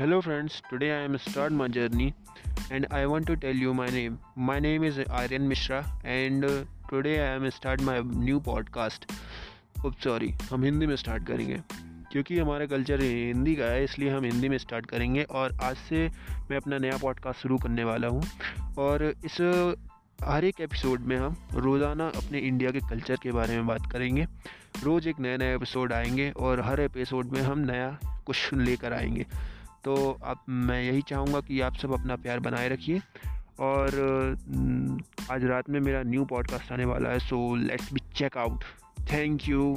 Hello friends, today I am start my journey and I want to tell you my name. My name is Aryan Mishra and uh, today I am start my new podcast. अब sorry हम हिंदी में start करेंगे क्योंकि हमारा culture Hindi का है इसलिए हम हिंदी में स्टार्ट करेंगे और आज से मैं अपना नया पॉडकास्ट शुरू करने वाला हूँ और इस हर एक एपिसोड में हम रोज़ाना अपने इंडिया के कल्चर के बारे में बात करेंगे रोज़ एक नया नया एपिसोड आएँगे और हर एपिसोड में हम नया कुछ लेकर आएँगे तो अब मैं यही चाहूँगा कि आप सब अपना प्यार बनाए रखिए। और आज रात में मेरा न्यू पॉडकास्ट आने वाला है so let's be check out thank you